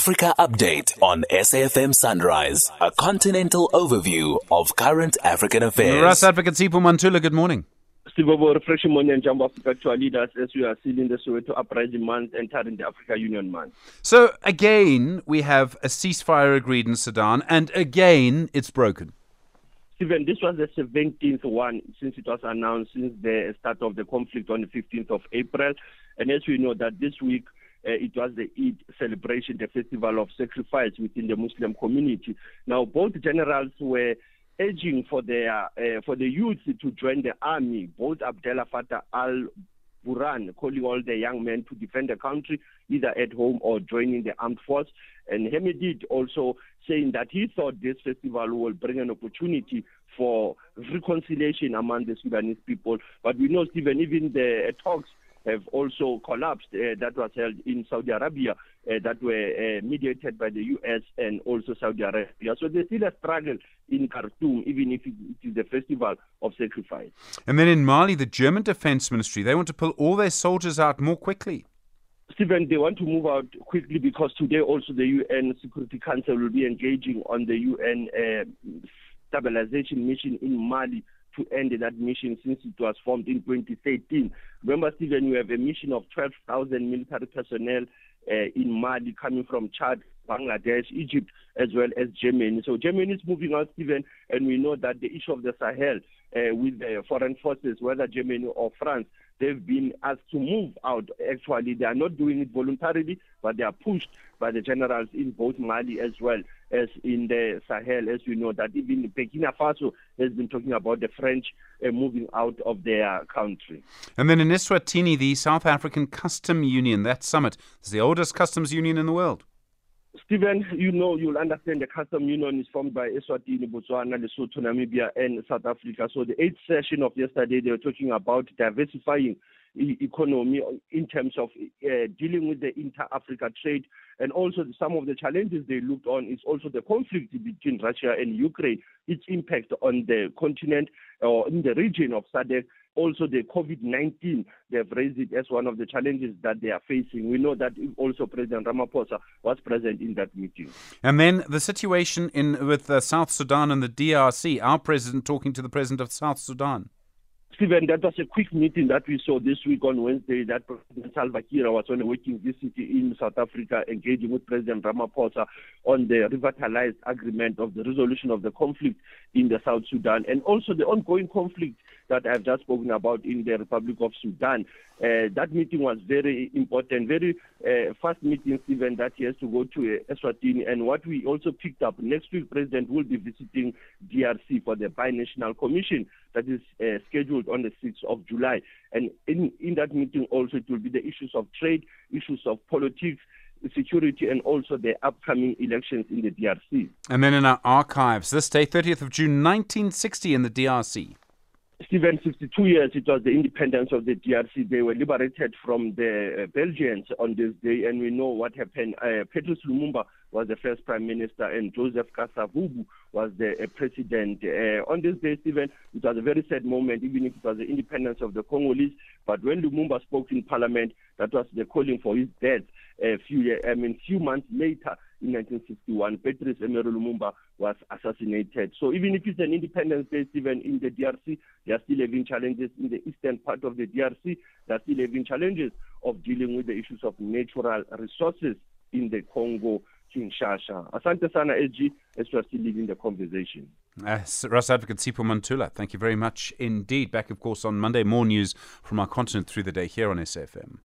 Africa Update on SAFM Sunrise, a continental overview of current African affairs. Ras Advocate Sipho Mantula, good morning. Sibobo refreshing morning and Jambo Africa to our leaders as we are sealing the Soweto Uprising Month entering the Africa Union Month. So, again, we have a ceasefire agreed in Sudan, and again, it's broken. Stephen, this was the 17th one since it was announced since the start of the conflict on the 15th of April. And as we know that this week, uh, it was the Eid celebration, the festival of sacrifice within the Muslim community. Now, both generals were urging for their uh, for the youth to join the army. Both Abdullah Fattah al Burhan calling all the young men to defend the country, either at home or joining the armed force. And Hemedti also saying that he thought this festival will bring an opportunity for reconciliation among the Sudanese people. But we know, Stephen, even the talks have also collapsed uh, that was held in Saudi Arabia uh, that were uh, mediated by the US and also Saudi Arabia. So there's still a struggle in Khartoum, even if it is the festival of sacrifice. And then in Mali, the German Defense Ministry, they want to pull all their soldiers out more quickly. Stephen, they want to move out quickly because today also the UN Security Council will be engaging on the UN uh, stabilization mission in Mali to end that mission since it was formed in 2013. Remember, Stephen, we have a mission of 12,000 military personnel uh, in Mali coming from Chad, Bangladesh, Egypt, as well as Germany. So Germany is moving out, Stephen, and we know that the issue of the Sahel uh, with the foreign forces, whether Germany or France, they've been asked to move out. Actually, they are not doing it voluntarily, but they are pushed by the generals in both Mali as well as in the Sahel. As you know, that even Burkina Faso has been talking about the French uh, moving out of their country. And then in Eswatini, the South African Custom Union, that summit is the oldest customs union in the world. Stephen, you know, you'll understand the custom union is formed by Eswatini, Botswana, Lesotho, Namibia, and South Africa. So the eighth session of yesterday, they were talking about diversifying economy in terms of uh, dealing with the inter-Africa trade and also some of the challenges they looked on is also the conflict between Russia and Ukraine, its impact on the continent or in the region of SADC also the COVID-19, they've raised it as one of the challenges that they are facing. We know that also President Ramaphosa was present in that meeting. And then the situation in with uh, South Sudan and the DRC, our president talking to the president of South Sudan. Stephen, that was a quick meeting that we saw this week on Wednesday that President Salva Kiir was on a working visit in South Africa, engaging with President Ramaphosa on the revitalized agreement of the resolution of the conflict in the South Sudan and also the ongoing conflict that I've just spoken about in the Republic of Sudan. Uh, that meeting was very important, very uh, fast meeting, Stephen, that he has to go to uh, Eswatini. And what we also picked up, next week, President will be visiting DRC for the Binational Commission that is uh, scheduled on the 6th of July. And in, in that meeting also, it will be the issues of trade, issues of politics, security and also the upcoming elections in the DRC. And then in our archives, this day, 30th of June 1960 in the DRC. Stephen, 62 years, it was the independence of the DRC. They were liberated from the uh, Belgians on this day, and we know what happened. Uh, Patrice Lumumba was the first prime minister, and Joseph Kasavubu was the uh, president. Uh, on this day, Stephen, it was a very sad moment, even if it was the independence of the Congolese. But when Lumumba spoke in parliament, that was the calling for his death. A few, I mean, few months later, in 1961, Patrice Emery Lumumba was assassinated. So even if it's an independence day, even in the DRC, they are still having challenges in the eastern part of the DRC. They are still having challenges of dealing with the issues of natural resources in the Congo. Kinshasa. Asante sana, LG, as we are still leading the conversation. Uh, Ras Advocate Sipho Mantula, thank you very much indeed. Back, of course, on Monday, more news from our continent through the day here on SAFM.